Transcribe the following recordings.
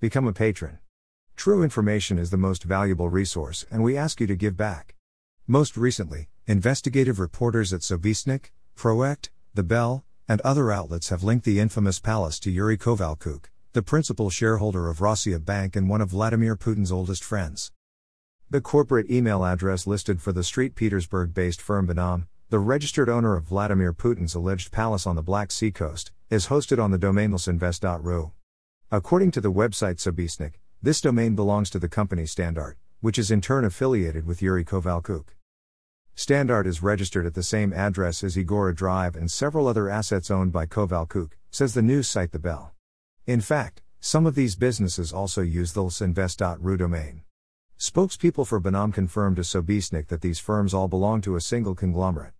Become a patron. True information is the most valuable resource, and we ask you to give back. Most recently, investigative reporters at Sobesednik, Proekt, The Bell, and other outlets have linked the infamous palace to Yuri Kovalchuk, the principal shareholder of Rossiya Bank and one of Vladimir Putin's oldest friends. The corporate email address listed for the St. Petersburg based firm Binom, the registered owner of Vladimir Putin's alleged palace on the Black Sea coast, is hosted on the domain lsinvest.ru. According to the website Sobesednik, this domain belongs to the company Standart, which is in turn affiliated with Yuri Kovalchuk. Standart is registered at the same address as Igora Drive and several other assets owned by Kovalchuk, says the news site The Bell. In fact, some of these businesses also use the lsinvest.ru domain. Spokespeople for Binom confirmed to Sobesednik that these firms all belong to a single conglomerate.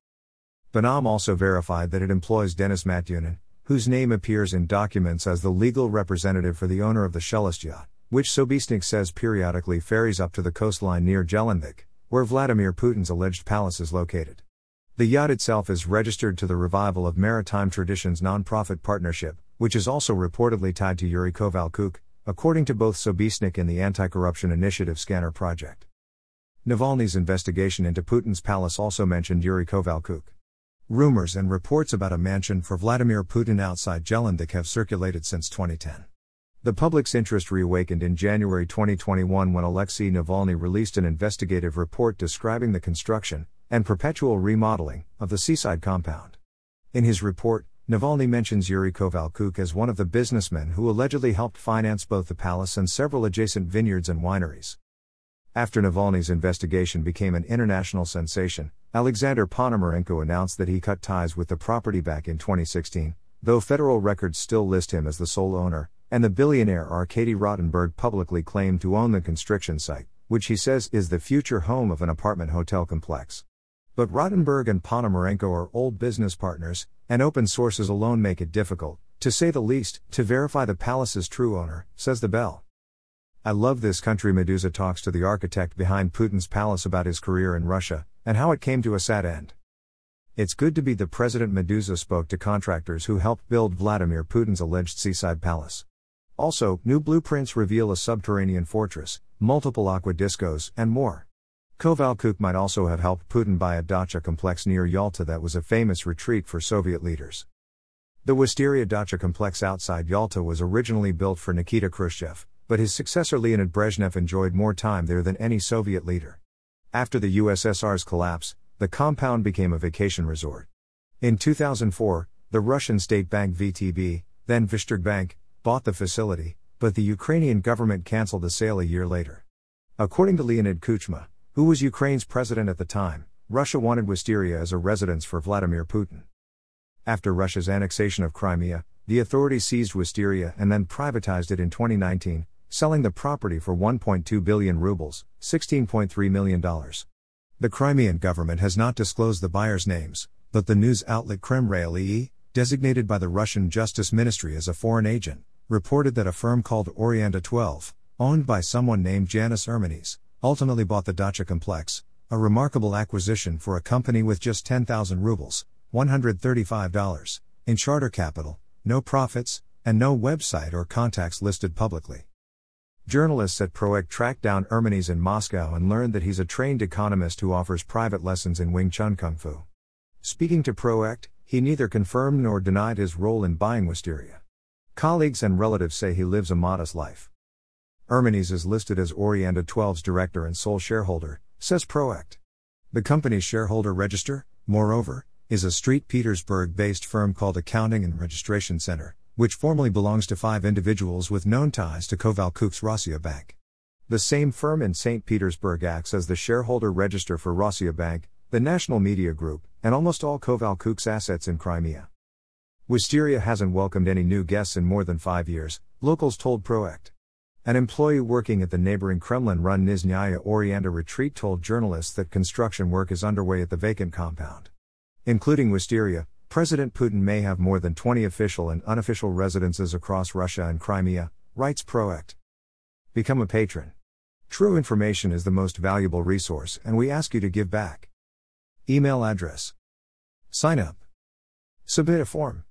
Binom also verified that it employs Denis Matyunin, whose name appears in documents as the legal representative for the owner of the Shelest yacht, which Sobesednik says periodically ferries up to the coastline near Gelendzhik, where Vladimir Putin's alleged palace is located. The yacht itself is registered to the Revival of Maritime Traditions nonprofit partnership, which is also reportedly tied to Yuri Kovalchuk, according to both Sobesednik and the Anti Corruption Initiative Scanner Project. Navalny's investigation into Putin's palace also mentioned Yuri Kovalchuk. Rumors and reports about a mansion for Vladimir Putin outside Gelendzhik have circulated since 2010. The public's interest reawakened in January 2021 when Alexei Navalny released an investigative report describing the construction and perpetual remodeling of the seaside compound. In his report, Navalny mentions Yuri Kovalchuk as one of the businessmen who allegedly helped finance both the palace and several adjacent vineyards and wineries. After Navalny's investigation became an international sensation, Alexander Ponomarenko announced that he cut ties with the property back in 2016, though federal records still list him as the sole owner, and the billionaire Arkady Rotenberg publicly claimed to own the construction site, which he says is the future home of an apartment hotel complex. But Rotenberg and Ponomarenko are old business partners, and open sources alone make it difficult, to say the least, to verify the palace's true owner, says the Bell. I love this country. Meduza talks to the architect behind Putin's palace about his career in Russia, and how it came to a sad end. It's good to be the president. Meduza spoke to contractors who helped build Vladimir Putin's alleged seaside palace. Also, new blueprints reveal a subterranean fortress, multiple aqua discos, and more. Kovalchuk might also have helped Putin buy a dacha complex near Yalta that was a famous retreat for Soviet leaders. The Wisteria dacha complex outside Yalta was originally built for Nikita Khrushchev, but his successor Leonid Brezhnev enjoyed more time there than any Soviet leader. After the USSR's collapse, the compound became a vacation resort. In 2004, the Russian state bank VTB, then Vneshtorgbank, bought the facility, but the Ukrainian government cancelled the sale a year later. According to Leonid Kuchma, who was Ukraine's president at the time, Russia wanted Wisteria as a residence for Vladimir Putin. After Russia's annexation of Crimea, the authorities seized Wisteria and then privatized it in 2019, selling the property for 1.2 billion rubles, $16.3 million. The Crimean government has not disclosed the buyers' names, but the news outlet Krym.Realii, designated by the Russian Justice Ministry as a foreign agent, reported that a firm called Orianda 12, owned by someone named Janis Ermenes, ultimately bought the Dacha complex, a remarkable acquisition for a company with just 10,000 rubles, $135, in charter capital, no profits, and no website or contacts listed publicly. Journalists at Proekt tracked down Ermenes in Moscow and learned that he's a trained economist who offers private lessons in Wing Chun Kung Fu. Speaking to Proekt, he neither confirmed nor denied his role in buying Wisteria. Colleagues and relatives say he lives a modest life. Ermenes is listed as Orianda 12's director and sole shareholder, says Proekt. The company's shareholder register, moreover, is a St. Petersburg based firm called Accounting and Registration Center, which formally belongs to five individuals with known ties to Kovalchuk's Rossiya Bank. The same firm in St. Petersburg acts as the shareholder register for Rossiya Bank, the national media group, and almost all Kovalchuk's assets in Crimea. Wisteria hasn't welcomed any new guests in more than five years, locals told Proekt. An employee working at the neighboring Kremlin run Nizhnyaya Oreanda retreat told journalists that construction work is underway at the vacant compound. Including Wisteria, President Putin may have more than 20 official and unofficial residences across Russia and Crimea, writes Proekt. Become a patron. True information is the most valuable resource, and we ask you to give back. Email address. Sign up. Submit a form.